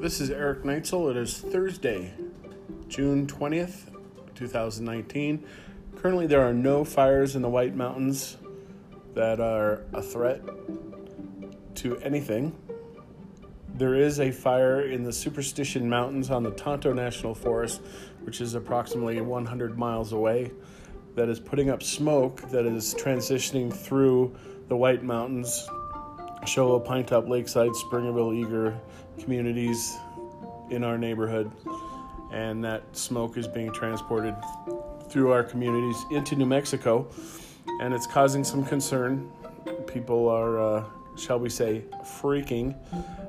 This is Eric Neitzel. It is Thursday, June 20th, 2019. Currently, there are no fires in the White Mountains that are a threat to anything. There is a fire in the Superstition Mountains on the Tonto National Forest, which is approximately 100 miles away, that is putting up smoke that is transitioning through the White Mountains, Show Low, Pinetop, Lakeside, Springerville, Eagar communities in our neighborhood. And that smoke is being transported through our communities into New Mexico, and it's causing some concern. People are, uh, shall we say, freaking.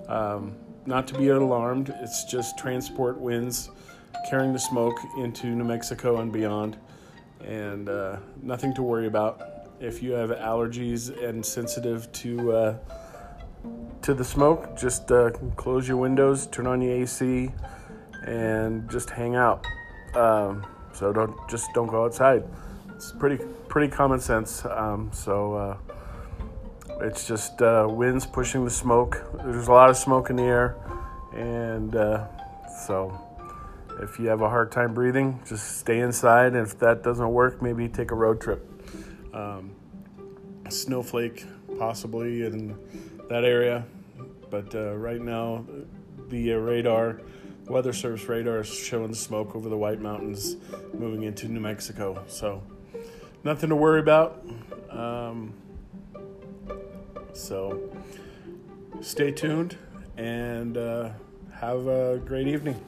Um, not to be alarmed, it's just transport winds carrying the smoke into New Mexico and beyond, and uh, nothing to worry about. If you have allergies and sensitive to uh, to the smoke, just uh, close your windows, turn on your AC, and just hang out. Um, so don't just don't go outside. It's pretty pretty common sense. Um, so uh, it's just uh, winds pushing the smoke. There's a lot of smoke in the air, and uh, so if you have a hard time breathing, just stay inside. And if that doesn't work, maybe take a road trip. Um, snowflake possibly in that area, but uh, right now the uh, radar Weather Service radar is showing smoke over the White Mountains moving into New Mexico. So, nothing to worry about. Um, so, stay tuned and uh, have a great evening.